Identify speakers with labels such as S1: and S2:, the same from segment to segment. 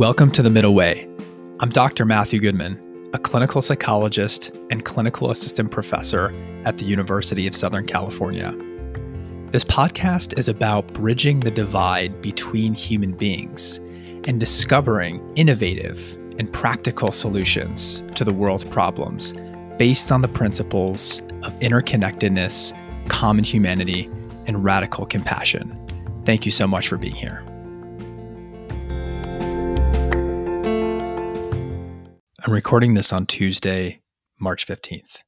S1: Welcome to The Middle Way. I'm Dr. Matthew Goodman, a clinical psychologist and clinical assistant professor at the University of Southern California. This podcast is about bridging the divide between human beings and discovering innovative and practical solutions to the world's problems based on the principles of interconnectedness, common humanity, and radical compassion. Thank you so much for being here. I'm recording this on Tuesday, March 15th.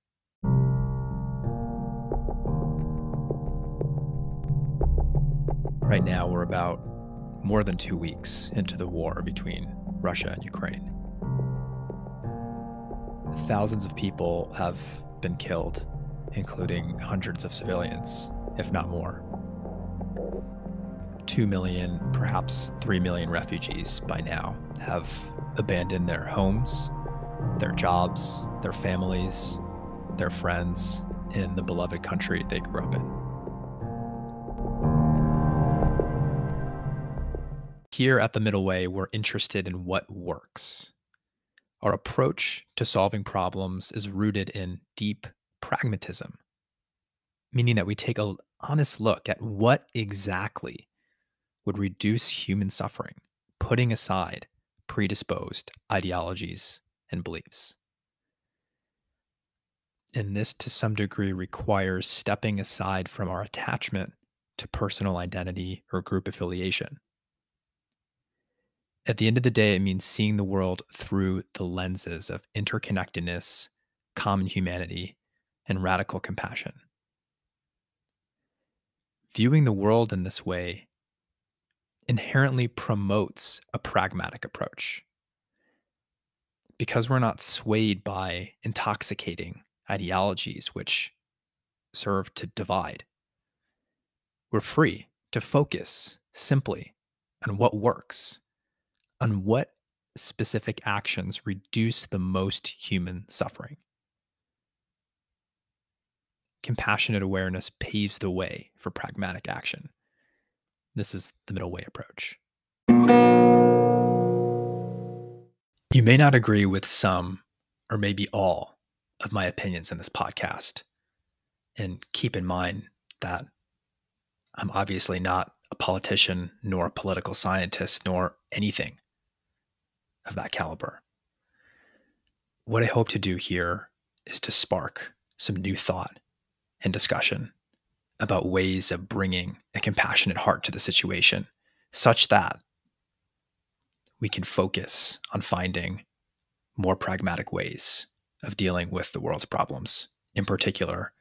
S1: Right now, we're about more than two weeks into the war between Russia and Ukraine. Thousands of people have been killed, including hundreds of civilians, if not more. Two million, perhaps three million refugees by now have abandoned their homes their jobs, their families, their friends in the beloved country they grew up in. Here at the Middle Way, we're interested in what works. Our approach to solving problems is rooted in deep pragmatism, meaning that we take an honest look at what exactly would reduce human suffering, putting aside predisposed ideologies and beliefs. And this, to some degree, requires stepping aside from our attachment to personal identity or group affiliation. At the end of the day, it means seeing the world through the lenses of interconnectedness, common humanity, and radical compassion. Viewing the world in this way inherently promotes a pragmatic approach because we're not swayed by intoxicating ideologies which serve to divide. We're free to focus simply on what works, on what specific actions reduce the most human suffering. Compassionate awareness paves the way for pragmatic action. This is the middle way approach. You may not agree with some or maybe all of my opinions in this podcast. And keep in mind that I'm obviously not a politician, nor a political scientist, nor anything of that caliber. What I hope to do here is to spark some new thought and discussion about ways of bringing a compassionate heart to the situation such that we can focus on finding more pragmatic ways of dealing with the world's problems, in particular,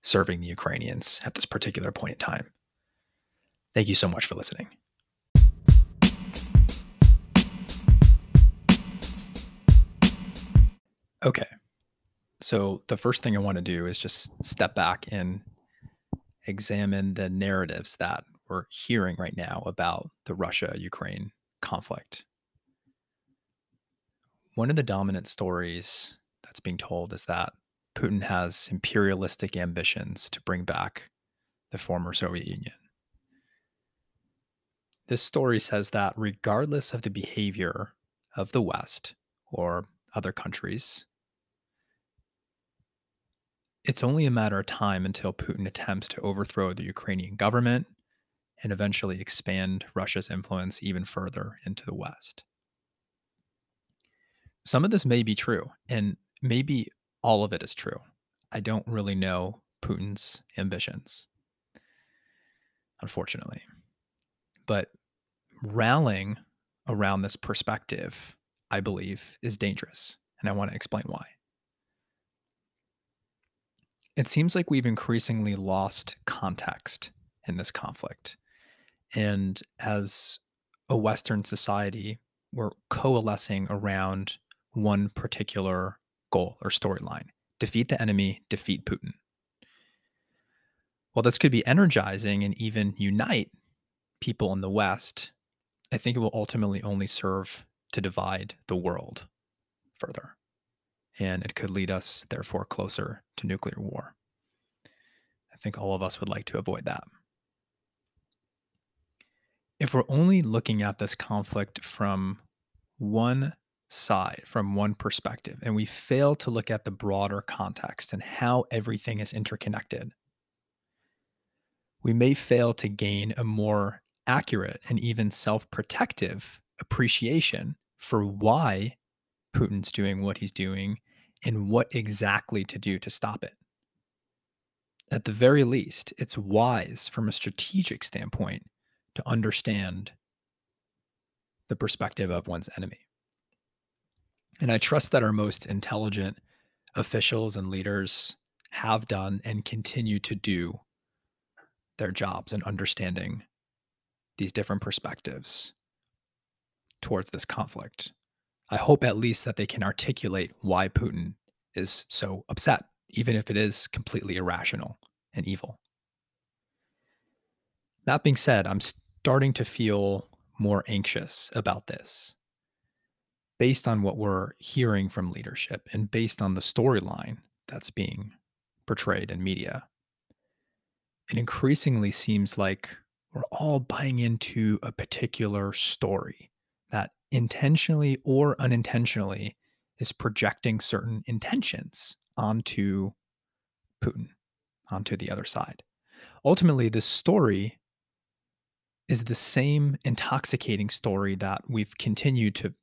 S1: serving the Ukrainians at this particular point in time. Thank you so much for listening. Okay. So, the first thing I want to do is just step back and examine the narratives that we're hearing right now about the Russia Ukraine conflict one of the dominant stories that's being told is that Putin has imperialistic ambitions to bring back the former Soviet Union. This story says that regardless of the behavior of the West or other countries, it's only a matter of time until Putin attempts to overthrow the Ukrainian government and eventually expand Russia's influence even further into the West some of this may be true, and maybe all of it is true. I don't really know Putin's ambitions, unfortunately. But rallying around this perspective, I believe, is dangerous. And I want to explain why. It seems like we've increasingly lost context in this conflict. And as a Western society, we're coalescing around one particular goal or storyline defeat the enemy, defeat Putin. While this could be energizing and even unite people in the West, I think it will ultimately only serve to divide the world further. And it could lead us, therefore, closer to nuclear war. I think all of us would like to avoid that. If we're only looking at this conflict from one side from one perspective and we fail to look at the broader context and how everything is interconnected, we may fail to gain a more accurate and even self protective appreciation for why Putin's doing what he's doing and what exactly to do to stop it. At the very least, it's wise from a strategic standpoint to understand the perspective of one's enemy. And I trust that our most intelligent officials and leaders have done and continue to do their jobs in understanding these different perspectives towards this conflict. I hope at least that they can articulate why Putin is so upset, even if it is completely irrational and evil. That being said, I'm starting to feel more anxious about this based on what we're hearing from leadership and based on the storyline that's being portrayed in media. It increasingly seems like we're all buying into a particular story that intentionally or unintentionally is projecting certain intentions onto Putin, onto the other side. Ultimately, this story is the same intoxicating story that we've continued to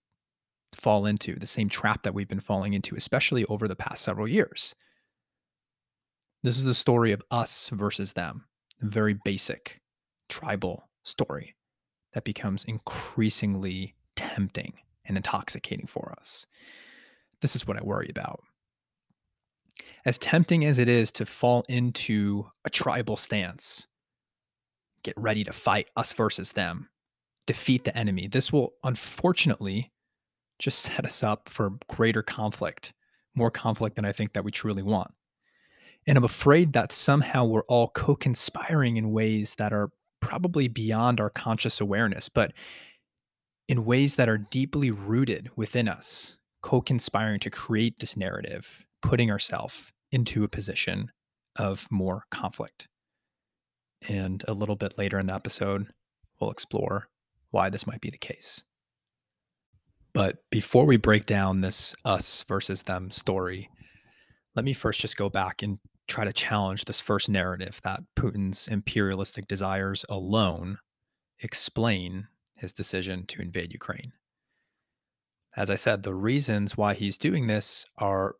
S1: fall into, the same trap that we've been falling into, especially over the past several years. This is the story of us versus them, a very basic tribal story that becomes increasingly tempting and intoxicating for us. This is what I worry about. As tempting as it is to fall into a tribal stance, get ready to fight us versus them, defeat the enemy, this will unfortunately just set us up for greater conflict, more conflict than I think that we truly want. And I'm afraid that somehow we're all co conspiring in ways that are probably beyond our conscious awareness, but in ways that are deeply rooted within us, co conspiring to create this narrative, putting ourselves into a position of more conflict. And a little bit later in the episode, we'll explore why this might be the case. But before we break down this us versus them story, let me first just go back and try to challenge this first narrative that Putin's imperialistic desires alone explain his decision to invade Ukraine. As I said, the reasons why he's doing this are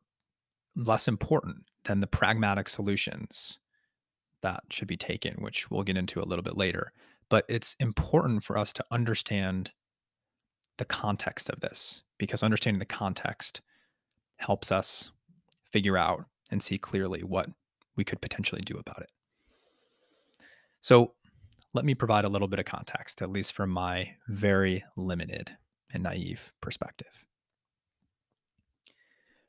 S1: less important than the pragmatic solutions that should be taken, which we'll get into a little bit later. But it's important for us to understand the context of this because understanding the context helps us figure out and see clearly what we could potentially do about it. So, let me provide a little bit of context, at least from my very limited and naive perspective.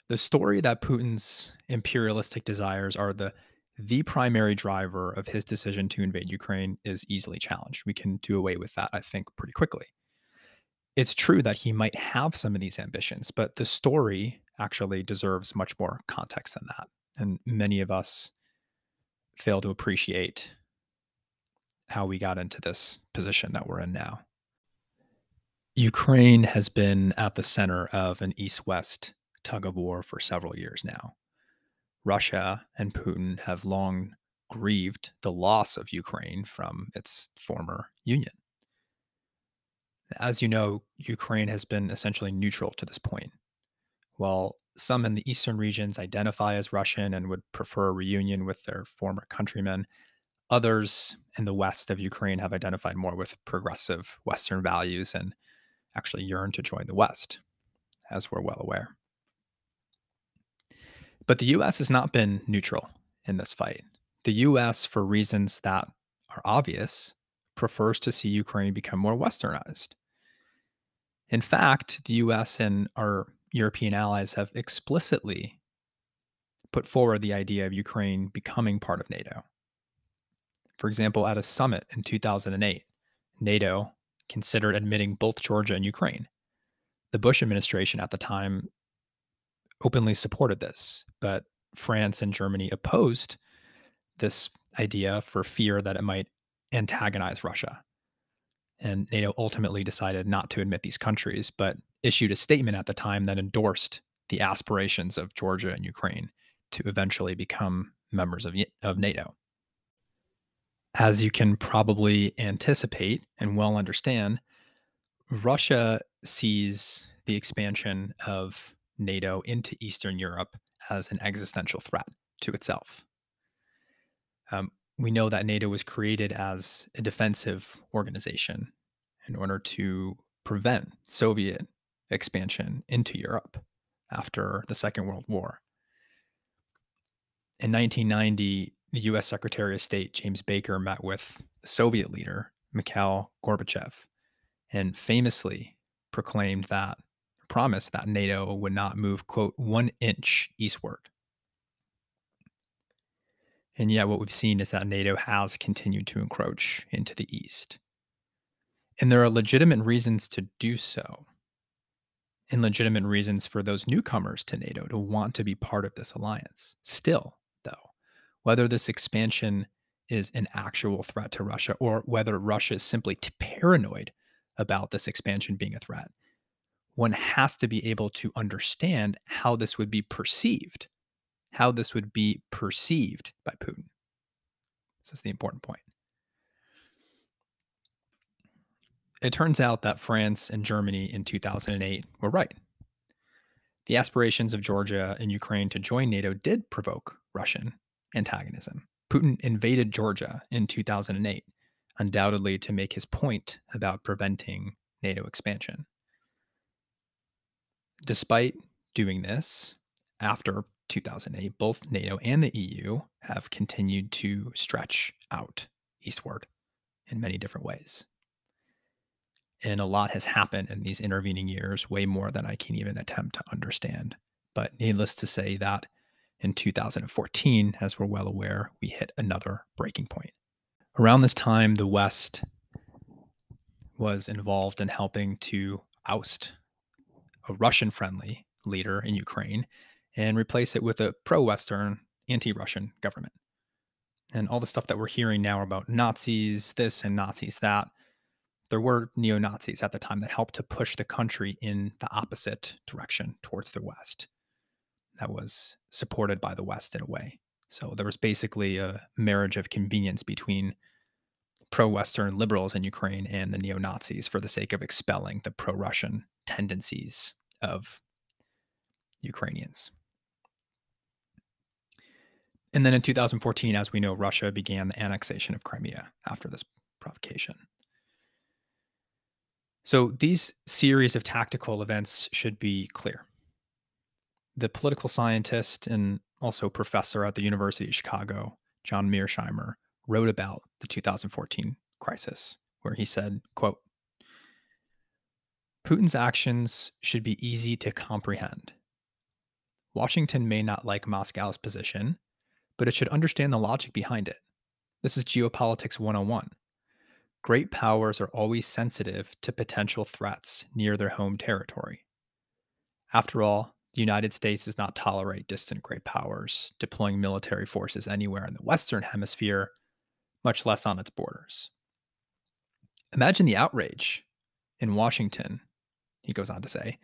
S1: The story that Putin's imperialistic desires are the the primary driver of his decision to invade Ukraine is easily challenged. We can do away with that, I think, pretty quickly. It's true that he might have some of these ambitions, but the story actually deserves much more context than that. And many of us fail to appreciate how we got into this position that we're in now. Ukraine has been at the center of an east west tug of war for several years now. Russia and Putin have long grieved the loss of Ukraine from its former union. As you know, Ukraine has been essentially neutral to this point. While some in the eastern regions identify as Russian and would prefer a reunion with their former countrymen, others in the west of Ukraine have identified more with progressive Western values and actually yearn to join the West, as we're well aware. But the US has not been neutral in this fight. The US, for reasons that are obvious, prefers to see Ukraine become more westernized. In fact, the US and our European allies have explicitly put forward the idea of Ukraine becoming part of NATO. For example, at a summit in 2008, NATO considered admitting both Georgia and Ukraine. The Bush administration at the time openly supported this, but France and Germany opposed this idea for fear that it might antagonize Russia. And NATO ultimately decided not to admit these countries, but issued a statement at the time that endorsed the aspirations of Georgia and Ukraine to eventually become members of, of NATO. As you can probably anticipate and well understand, Russia sees the expansion of NATO into Eastern Europe as an existential threat to itself. Um, we know that NATO was created as a defensive organization in order to prevent Soviet expansion into Europe after the Second World War. In 1990, the US Secretary of State James Baker met with the Soviet leader Mikhail Gorbachev and famously proclaimed that promised that NATO would not move quote 1 inch eastward. And yet what we've seen is that NATO has continued to encroach into the east. And there are legitimate reasons to do so. And legitimate reasons for those newcomers to NATO to want to be part of this alliance. Still, though, whether this expansion is an actual threat to Russia or whether Russia is simply paranoid about this expansion being a threat, one has to be able to understand how this would be perceived, how this would be perceived by Putin. This is the important point. It turns out that France and Germany in 2008 were right. The aspirations of Georgia and Ukraine to join NATO did provoke Russian antagonism. Putin invaded Georgia in 2008, undoubtedly to make his point about preventing NATO expansion. Despite doing this, after 2008, both NATO and the EU have continued to stretch out eastward in many different ways. And a lot has happened in these intervening years, way more than I can even attempt to understand. But needless to say, that in 2014, as we're well aware, we hit another breaking point. Around this time, the West was involved in helping to oust a Russian friendly leader in Ukraine and replace it with a pro Western, anti Russian government. And all the stuff that we're hearing now about Nazis, this and Nazis that, there were neo Nazis at the time that helped to push the country in the opposite direction towards the West that was supported by the West in a way. So there was basically a marriage of convenience between pro Western liberals in Ukraine and the neo Nazis for the sake of expelling the pro Russian tendencies of Ukrainians. And then in 2014, as we know, Russia began the annexation of Crimea after this provocation. So these series of tactical events should be clear the political scientist and also professor at the University of Chicago, John Mearsheimer, wrote about the 2014 crisis, where he said, quote, Putin's actions should be easy to comprehend. Washington may not like Moscow's position, but it should understand the logic behind it. This is geopolitics 101. Great powers are always sensitive to potential threats near their home territory. After all, the United States does not tolerate distant great powers deploying military forces anywhere in the Western Hemisphere, much less on its borders. Imagine the outrage in Washington, he goes on to say,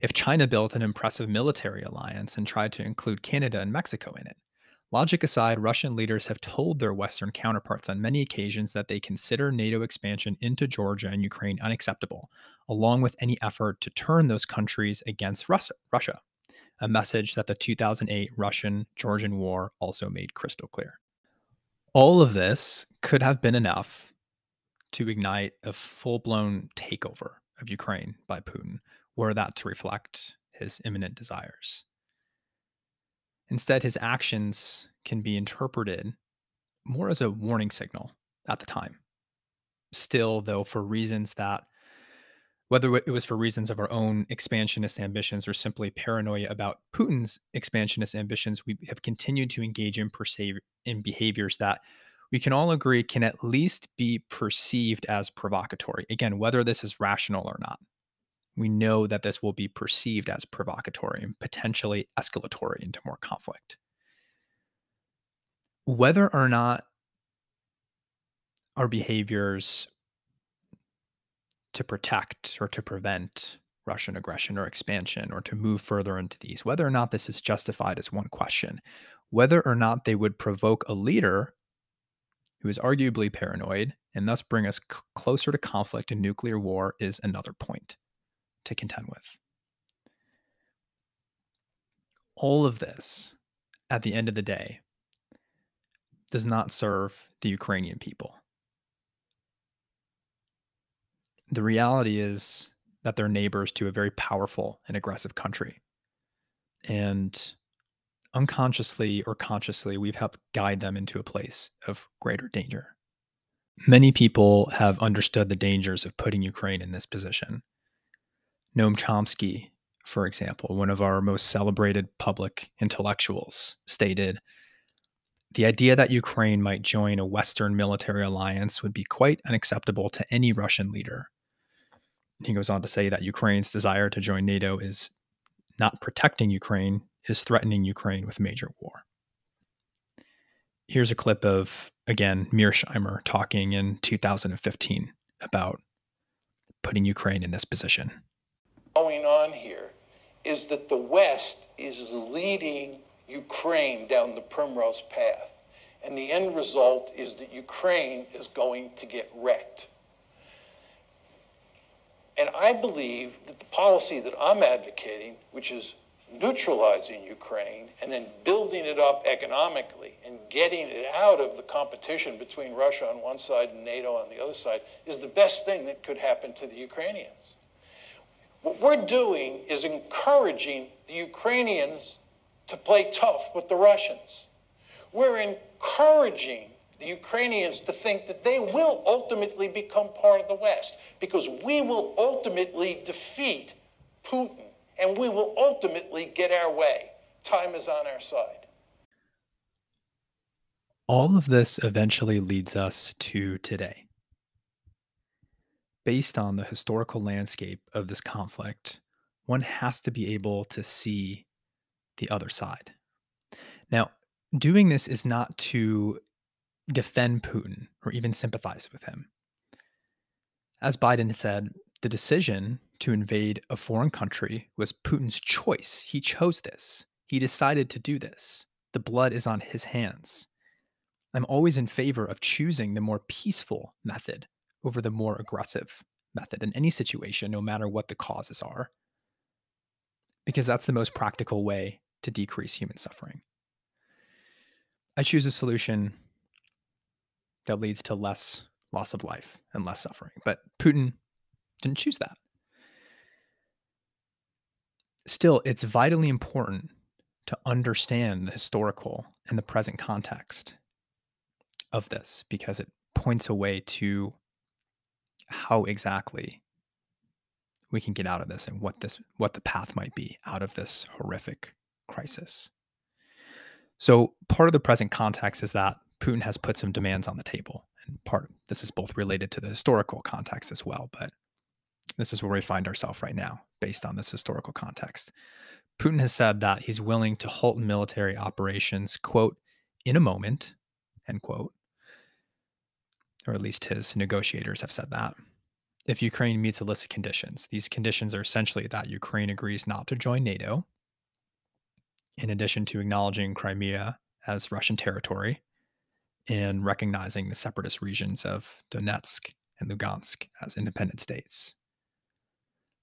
S1: if China built an impressive military alliance and tried to include Canada and Mexico in it. Logic aside, Russian leaders have told their Western counterparts on many occasions that they consider NATO expansion into Georgia and Ukraine unacceptable, along with any effort to turn those countries against Russia a message that the 2008 Russian Georgian War also made crystal clear. All of this could have been enough to ignite a full blown takeover of Ukraine by Putin, were that to reflect his imminent desires. Instead, his actions can be interpreted more as a warning signal at the time. Still, though, for reasons that whether it was for reasons of our own expansionist ambitions or simply paranoia about Putin's expansionist ambitions, we have continued to engage in, perceive, in behaviors that we can all agree can at least be perceived as provocatory. Again, whether this is rational or not, we know that this will be perceived as provocatory and potentially escalatory into more conflict. Whether or not our behaviors to protect or to prevent Russian aggression or expansion or to move further into these. Whether or not this is justified is one question. Whether or not they would provoke a leader who is arguably paranoid and thus bring us c- closer to conflict and nuclear war is another point to contend with. All of this, at the end of the day, does not serve the Ukrainian people. The reality is that they're neighbors to a very powerful and aggressive country. And unconsciously or consciously, we've helped guide them into a place of greater danger. Many people have understood the dangers of putting Ukraine in this position. Noam Chomsky, for example, one of our most celebrated public intellectuals, stated the idea that Ukraine might join a Western military alliance would be quite unacceptable to any Russian leader. He goes on to say that Ukraine's desire to join NATO is not protecting Ukraine, is threatening Ukraine with major war. Here's a clip of, again, Mearsheimer talking in 2015 about putting Ukraine in this position.
S2: Is that the West is leading Ukraine down the primrose path. And the end result is that Ukraine is going to get wrecked. And I believe that the policy that I'm advocating, which is neutralizing Ukraine and then building it up economically and getting it out of the competition between Russia on one side and NATO on the other side, is the best thing that could happen to the Ukrainians. What we're doing is encouraging the Ukrainians to play tough with the Russians. We're encouraging the Ukrainians to think that they will ultimately become part of the West because we will ultimately defeat Putin and we will ultimately get our way. Time is on our side.
S1: All of this eventually leads us to today. Based on the historical landscape of this conflict, one has to be able to see the other side. Now, doing this is not to defend Putin or even sympathize with him. As Biden said, the decision to invade a foreign country was Putin's choice. He chose this. He decided to do this. The blood is on his hands. I'm always in favor of choosing the more peaceful method over the more aggressive method in any situation, no matter what the causes are, because that's the most practical way to decrease human suffering. I choose a solution that leads to less loss of life and less suffering. But Putin didn't choose that. Still, it's vitally important to understand the historical and the present context of this because it points a way to how exactly we can get out of this and what this what the path might be out of this horrific crisis. So part of the present context is that Putin has put some demands on the table. And part this is both related to the historical context as well, but this is where we find ourselves right now based on this historical context. Putin has said that he's willing to halt military operations, quote, in a moment, end quote. Or at least his negotiators have said that. If Ukraine meets of conditions, these conditions are essentially that Ukraine agrees not to join NATO, in addition to acknowledging Crimea as Russian territory, in recognizing the separatist regions of Donetsk and Lugansk as independent states.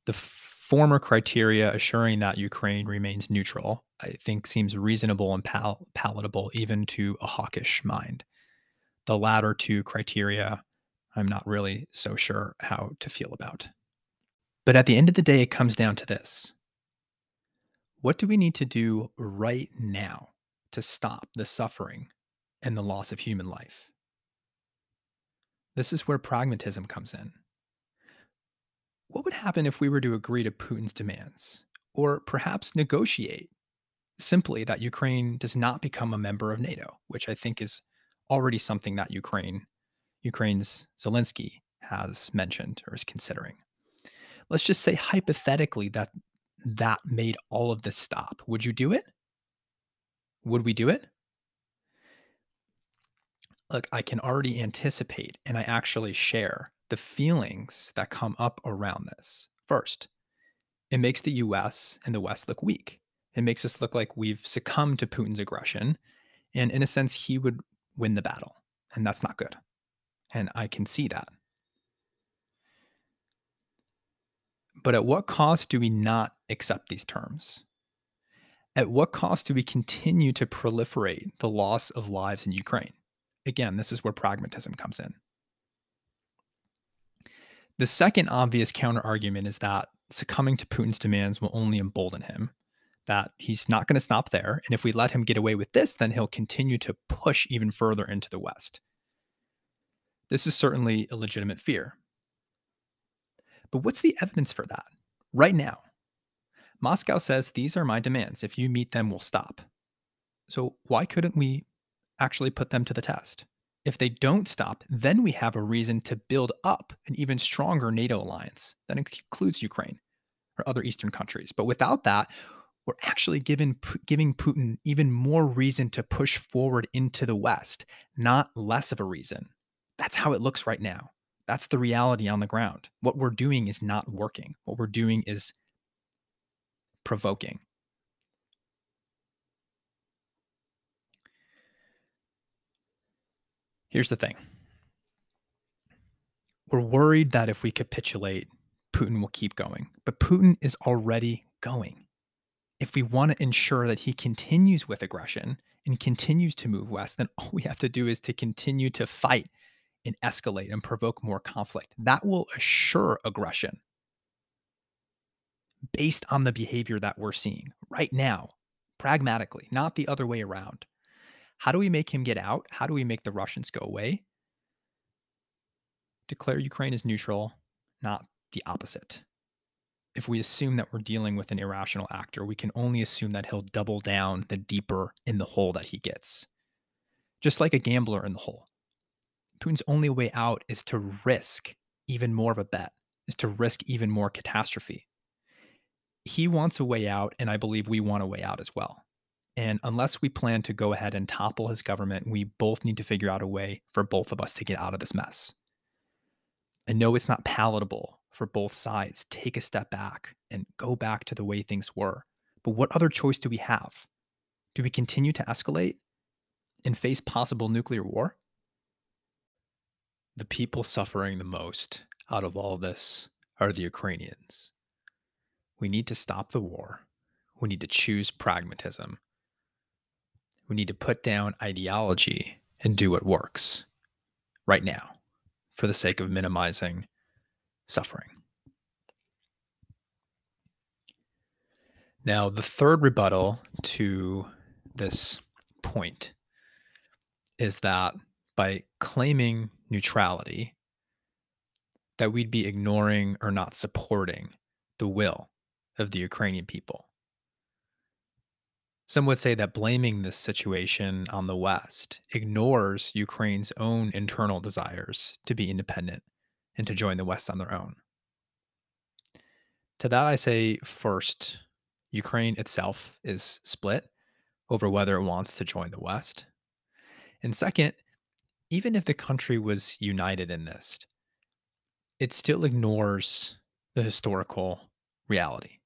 S1: The former criteria assuring that Ukraine remains neutral, I think, seems reasonable and pal- palatable even to a hawkish mind. The latter two criteria, I'm not really so sure how to feel about. But at the end of the day, it comes down to this What do we need to do right now to stop the suffering and the loss of human life. This is where pragmatism comes in. What would happen if we were to agree to Putin's demands, or perhaps negotiate simply that Ukraine does not become a member of NATO, which I think is already something that Ukraine, Ukraine's Zelensky has mentioned or is considering. Let's just say hypothetically that that made all of this stop. Would you do it? Would we do it? look, I can already anticipate and I actually share the feelings that come up around this. First, it makes the US and the West look weak. It makes us look like we've succumbed to Putin's aggression. And in a sense, he would win the battle. And that's not good. And I can see that. But at what cost do we not accept these terms? At what cost do we continue to proliferate the loss of lives in Ukraine? Again, this is where pragmatism comes in. The second obvious counter argument is that succumbing to Putin's demands will only embolden him, that he's not going to stop there. And if we let him get away with this, then he'll continue to push even further into the West. This is certainly a legitimate fear. But what's the evidence for that right now? Moscow says these are my demands. If you meet them, we'll stop. So why couldn't we actually put them to the test? If they don't stop, then we have a reason to build up an even stronger NATO alliance that includes Ukraine or other Eastern countries. But without that, we're actually giving, giving Putin even more reason to push forward into the West, not less of a reason. That's how it looks right now. That's the reality on the ground. What we're doing is not working. What we're doing is provoking. Here's the thing we're worried that if we capitulate, Putin will keep going, but Putin is already going. If we want to ensure that he continues with aggression and continues to move west, then all we have to do is to continue to fight and escalate and provoke more conflict. That will assure aggression based on the behavior that we're seeing right now, pragmatically, not the other way around. How do we make him get out? How do we make the Russians go away? Declare Ukraine as neutral, not the opposite. If we assume that we're dealing with an irrational actor, we can only assume that he'll double down the deeper in the hole that he gets. Just like a gambler in the hole. Putin's only way out is to risk even more of a bet, is to risk even more catastrophe he wants a way out, and I believe we want a way out as well. And unless we plan to go ahead and topple his government, we both need to figure out a way for both of us to get out of this mess. I know it's not palatable for both sides. Take a step back and go back to the way things were. But what other choice do we have? Do we continue to escalate and face possible nuclear war? The people suffering the most out of all this are the Ukrainians. We need to stop the war. We need to choose pragmatism. We need to put down ideology and do what works right now for the sake of minimizing suffering. Now, the third rebuttal to this point is that by claiming neutrality, that we'd be ignoring or not supporting the will of the Ukrainian people. Some would say that blaming this situation on the West ignores Ukraine's own internal desires to be independent and to join the West on their own. To that, I say first, Ukraine itself is split over whether it wants to join the West. And second, even if the country was united in this, it still ignores the historical reality.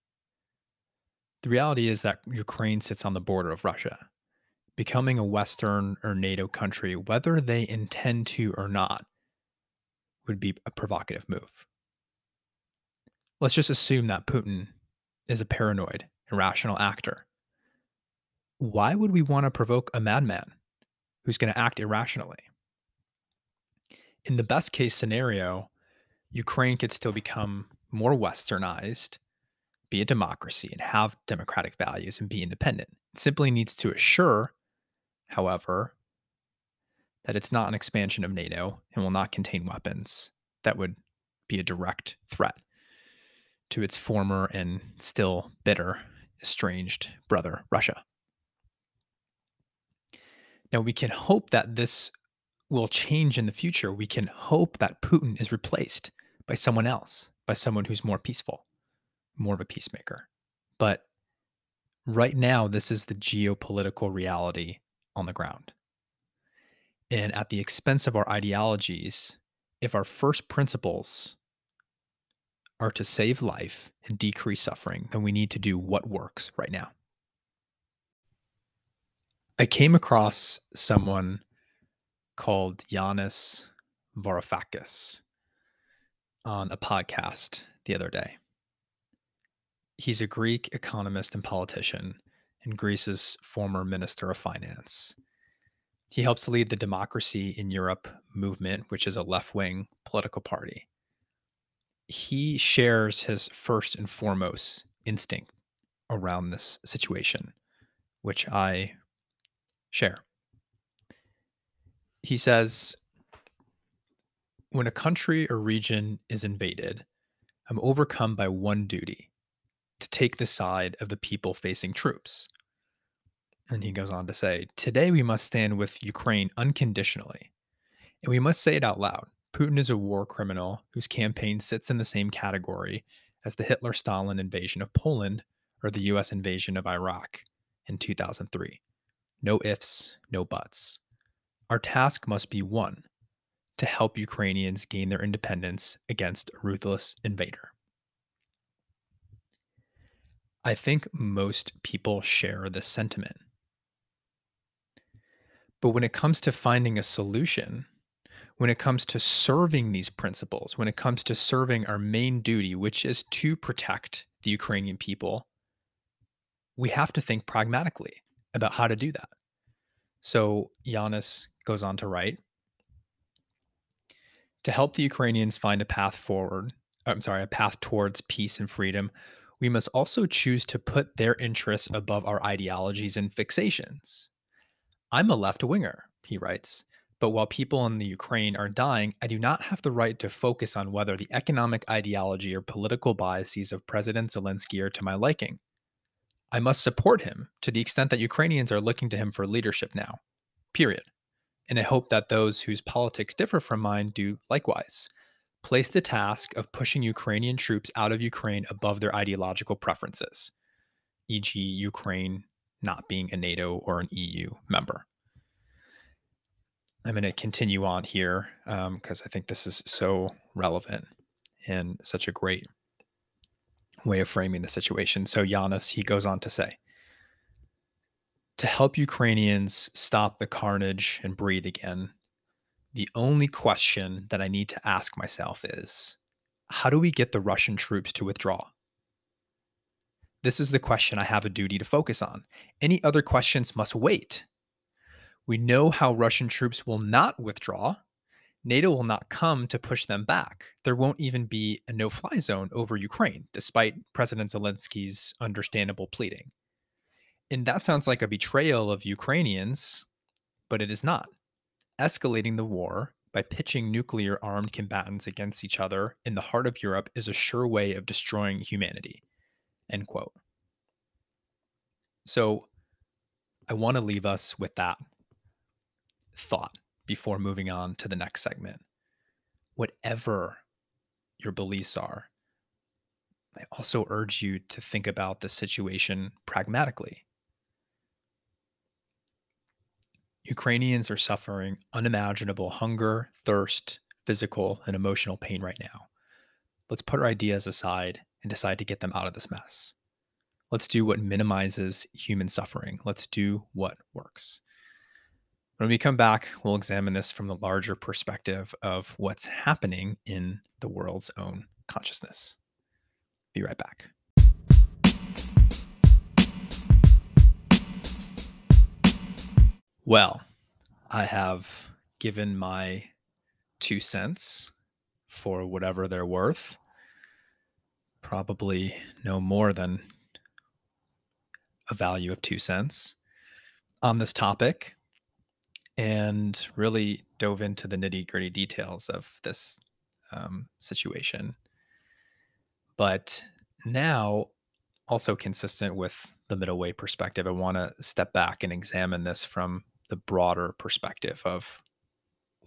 S1: The reality is that Ukraine sits on the border of Russia. Becoming a Western or NATO country, whether they intend to or not, would be a provocative move. Let's just assume that Putin is a paranoid, irrational actor. Why would we want to provoke a madman who's going to act irrationally? In the best case scenario, Ukraine could still become more westernized be a democracy and have democratic values and be independent. It simply needs to assure, however, that it's not an expansion of NATO and will not contain weapons that would be a direct threat to its former and still bitter, estranged brother, Russia. Now, we can hope that this will change in the future. We can hope that Putin is replaced by someone else, by someone who's more peaceful more of a peacemaker. But right now, this is the geopolitical reality on the ground. And at the expense of our ideologies if our first principles are to save life and decrease suffering, then we need to do what works right now. I came across someone called Yanis Varoufakis on a podcast the other day. He's a Greek economist and politician and Greece's former minister of finance. He helps lead the Democracy in Europe movement, which is a left wing political party. He shares his first and foremost instinct around this situation, which I share. He says, When a country or region is invaded, I'm overcome by one duty to take the side of the people facing troops. And he goes on to say, Today we must stand with Ukraine unconditionally. And we must say it out loud. Putin is a war criminal whose campaign sits in the same category as the Hitler Stalin invasion of Poland or the US invasion of Iraq in 2003. No ifs, no buts. Our task must be one to help Ukrainians gain their independence against a ruthless invader. I think most people share this sentiment. But when it comes to finding a solution, when it comes to serving these principles, when it comes to serving our main duty, which is to protect the Ukrainian people, we have to think pragmatically about how to do that. So Yanis goes on to write to help the Ukrainians find a path forward, I'm sorry, a path towards peace and freedom, we must also choose to put their interests above our ideologies and fixations. I'm a left winger, he writes, but while people in the Ukraine are dying, I do not have the right to focus on whether the economic ideology or political biases of President Zelensky are to my liking. I must support him to the extent that Ukrainians are looking to him for leadership now. Period. And I hope that those whose politics differ from mine do likewise. Place the task of pushing Ukrainian troops out of Ukraine above their ideological preferences, e.g., Ukraine not being a NATO or an EU member. I'm going to continue on here because um, I think this is so relevant and such a great way of framing the situation. So, Yanis, he goes on to say to help Ukrainians stop the carnage and breathe again, the only question that I need to ask myself is how do we get the Russian troops to withdraw? This is the question I have a duty to focus on. Any other questions must wait. We know how Russian troops will not withdraw. NATO will not come to push them back. There won't even be a no fly zone over Ukraine, despite President Zelensky's understandable pleading. And that sounds like a betrayal of Ukrainians, but it is not. Escalating the war by pitching nuclear armed combatants against each other in the heart of Europe is a sure way of destroying humanity. End quote. So I want to leave us with that thought before moving on to the next segment. Whatever your beliefs are, I also urge you to think about the situation pragmatically. Ukrainians are suffering unimaginable hunger, thirst, physical, and emotional pain right now. Let's put our ideas aside and decide to get them out of this mess. Let's do what minimizes human suffering. Let's do what works. When we come back, we'll examine this from the larger perspective of what's happening in the world's own consciousness. Be right back. Well, I have given my two cents for whatever they're worth probably no more than a value of two cents on this topic and really dove into the nitty gritty details of this um, situation. But now, also consistent with the middle way perspective, I want to step back and examine this from the broader perspective of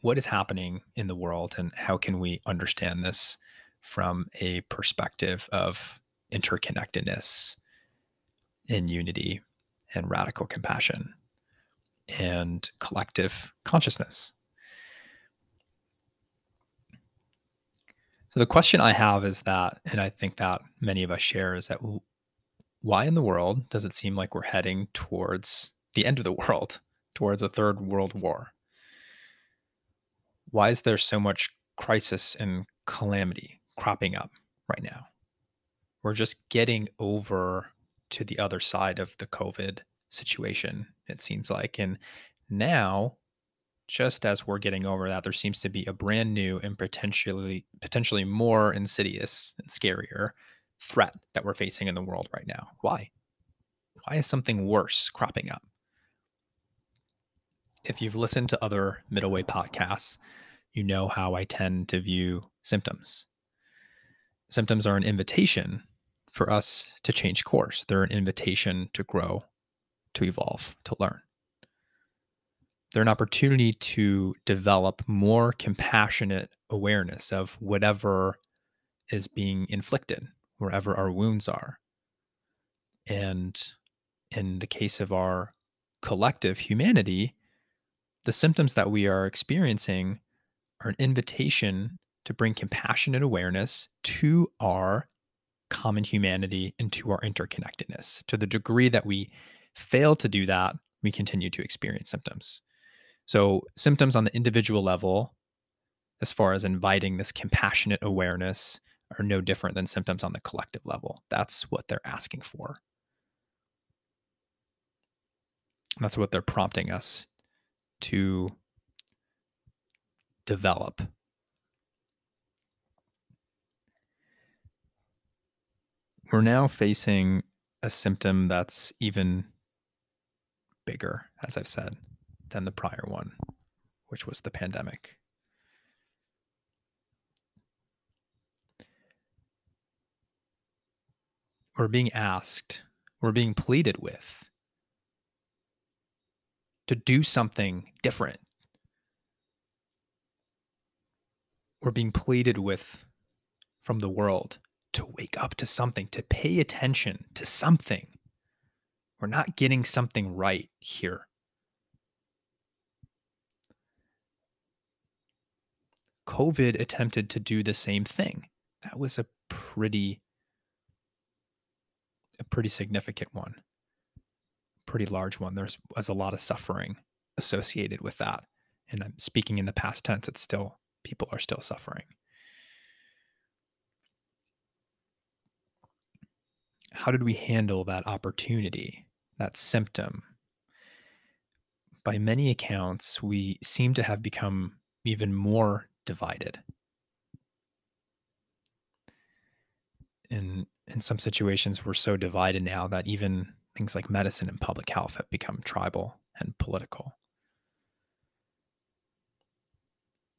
S1: what is happening in the world and how can we understand this from a perspective of interconnectedness and unity and radical compassion and collective consciousness. So the question I have is that, and I think that many of us share, is that why in the world does it seem like we're heading towards the end of the world, towards a third world war? Why is there so much crisis and calamity cropping up right now? We're just getting over to the other side of the COVID situation, it seems like. And now, just as we're getting over that, there seems to be a brand new and potentially potentially more insidious and scarier threat that we're facing in the world right now. Why? Why is something worse cropping up? If you've listened to other middle way podcasts, you know how I tend to view symptoms. Symptoms are an invitation for us to change course. They're an invitation to grow, to evolve, to learn. They're an opportunity to develop more compassionate awareness of whatever is being inflicted, wherever our wounds are. And in the case of our collective humanity, the symptoms that we are experiencing are an invitation to bring compassion and awareness to our common humanity and to our interconnectedness. To the degree that we fail to do that, we continue to experience symptoms. So, symptoms on the individual level, as far as inviting this compassionate awareness, are no different than symptoms on the collective level. That's what they're asking for. That's what they're prompting us to develop we're now facing a symptom that's even bigger, as I've said, than the prior one, which was the pandemic. We're being asked, we're being pleaded with to do something different. We're being pleaded with from the world to wake up to something, to pay attention to something. We're not getting something right here. COVID attempted to do the same thing. That was a pretty a pretty significant one. Pretty large one. There was a lot of suffering associated with that. And I'm speaking in the past tense, it's still people are still suffering. How did we handle that opportunity, that symptom? By many accounts, we seem to have become even more divided. In, in some situations, we're so divided now that even things like medicine and public health have become tribal and political.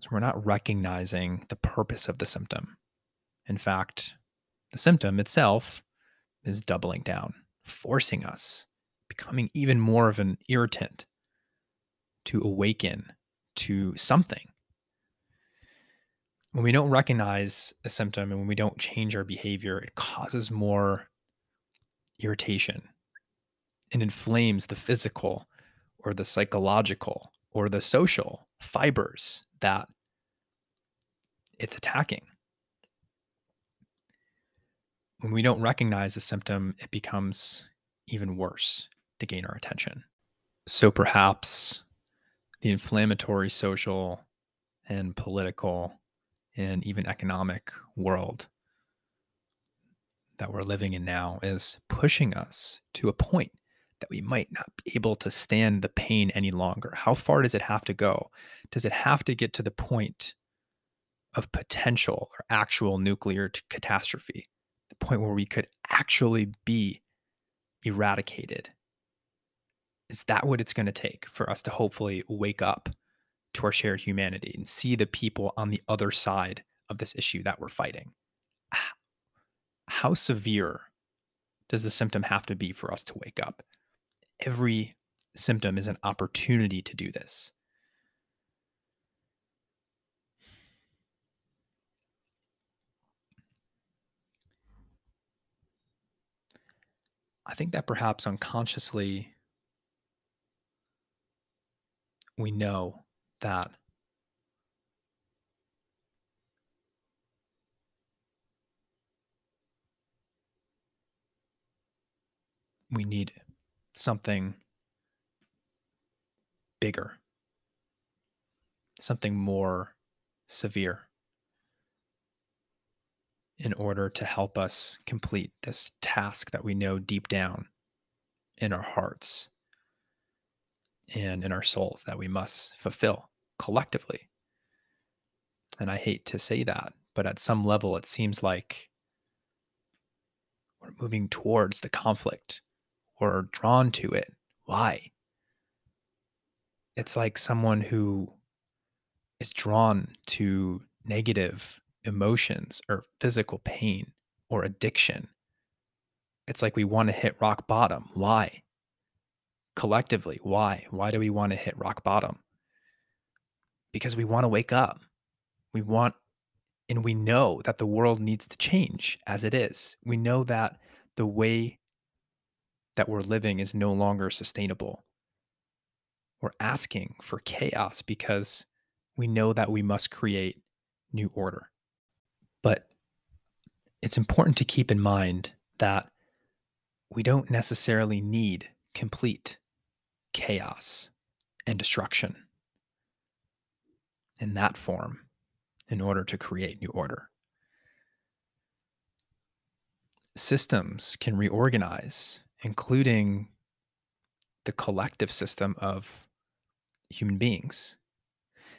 S1: So we're not recognizing the purpose of the symptom. In fact, the symptom itself is doubling down, forcing us, becoming even more of an irritant to awaken to something. When we don't recognize a symptom and when we don't change our behavior, it causes more irritation and inflames the physical or the psychological or the social fibers that it's attacking when we don't recognize a symptom, it becomes even worse to gain our attention. So perhaps the inflammatory social and political and even economic world that we're living in now is pushing us to a point that we might not be able to stand the pain any longer. How far does it have to go? Does it have to get to the point of potential or actual nuclear catastrophe? The point where we could actually be eradicated. Is that what it's going to take for us to hopefully wake up to our shared humanity and see the people on the other side of this issue that we're fighting? How severe does the symptom have to be for us to wake up? Every symptom is an opportunity to do this. I think that perhaps unconsciously we know that we need something bigger, something more severe in order to help us complete this task that we know deep down in our hearts and in our souls that we must fulfill collectively. And I hate to say that, but at some level, it seems like we're moving towards the conflict or drawn to it. Why? It's like someone who is drawn to negative emotions or physical pain or addiction. It's like we want to hit rock bottom. Why? Collectively, why? Why do we want to hit rock bottom? Because we want to wake up. We want, and we know that the world needs to change as it is. We know that the way that we're living is no longer sustainable. We're asking for chaos because we know that we must create new order. But it's important to keep in mind that we don't necessarily need complete chaos and destruction in that form in order to create new order. Systems can reorganize, including the collective system of human beings.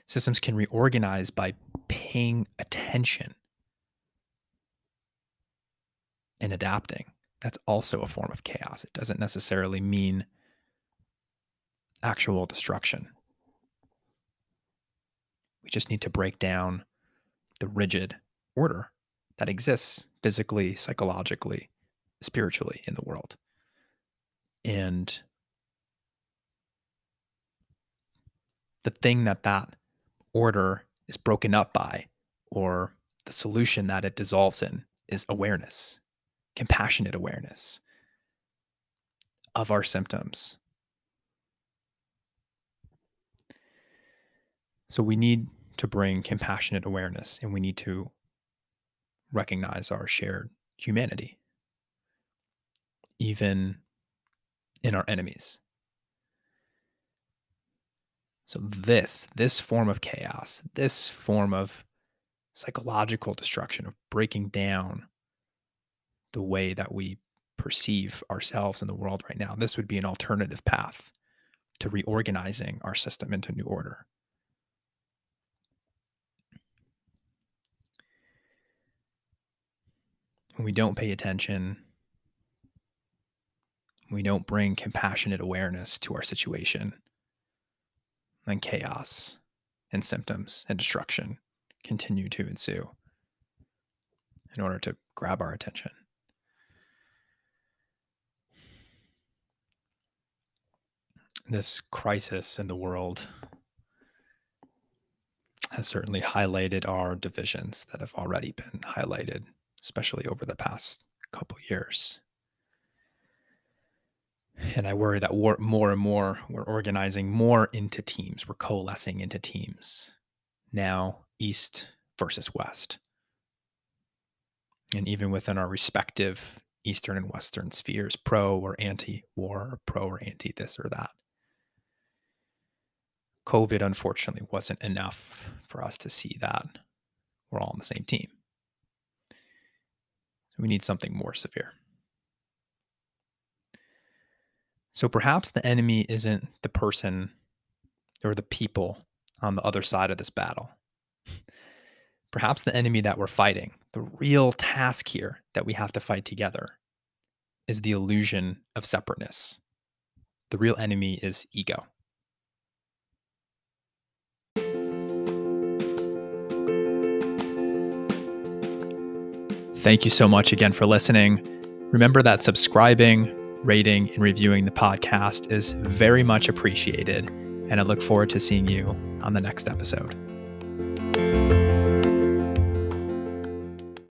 S1: Systems can reorganize by paying attention and adapting. That's also a form of chaos. It doesn't necessarily mean actual destruction. We just need to break down the rigid order that exists physically, psychologically, spiritually in the world. And the thing that that order is broken up by, or the solution that it dissolves in, is awareness compassionate awareness of our symptoms. So we need to bring compassionate awareness and we need to recognize our shared humanity, even in our enemies. So, this, this form of chaos, this form of psychological destruction, of breaking down the way that we perceive ourselves in the world right now. This would be an alternative path to reorganizing our system into new order. When we don't pay attention, we don't bring compassionate awareness to our situation, then chaos and symptoms and destruction continue to ensue in order to grab our attention. This crisis in the world has certainly highlighted our divisions that have already been highlighted, especially over the past couple years. And I worry that more and more we're organizing more into teams. We're coalescing into teams. Now, East versus West. And even within our respective Eastern and Western spheres, pro or anti war, pro or anti this or that. COVID, unfortunately, wasn't enough for us to see that we're all on the same team. We need something more severe. So perhaps the enemy isn't the person or the people on the other side of this battle. Perhaps the enemy that we're fighting, the real task here that we have to fight together, is the illusion of separateness. The real enemy is ego. Thank you so much again for listening. Remember that subscribing, rating, and reviewing the podcast is very much appreciated. And I look forward to seeing you on the next episode.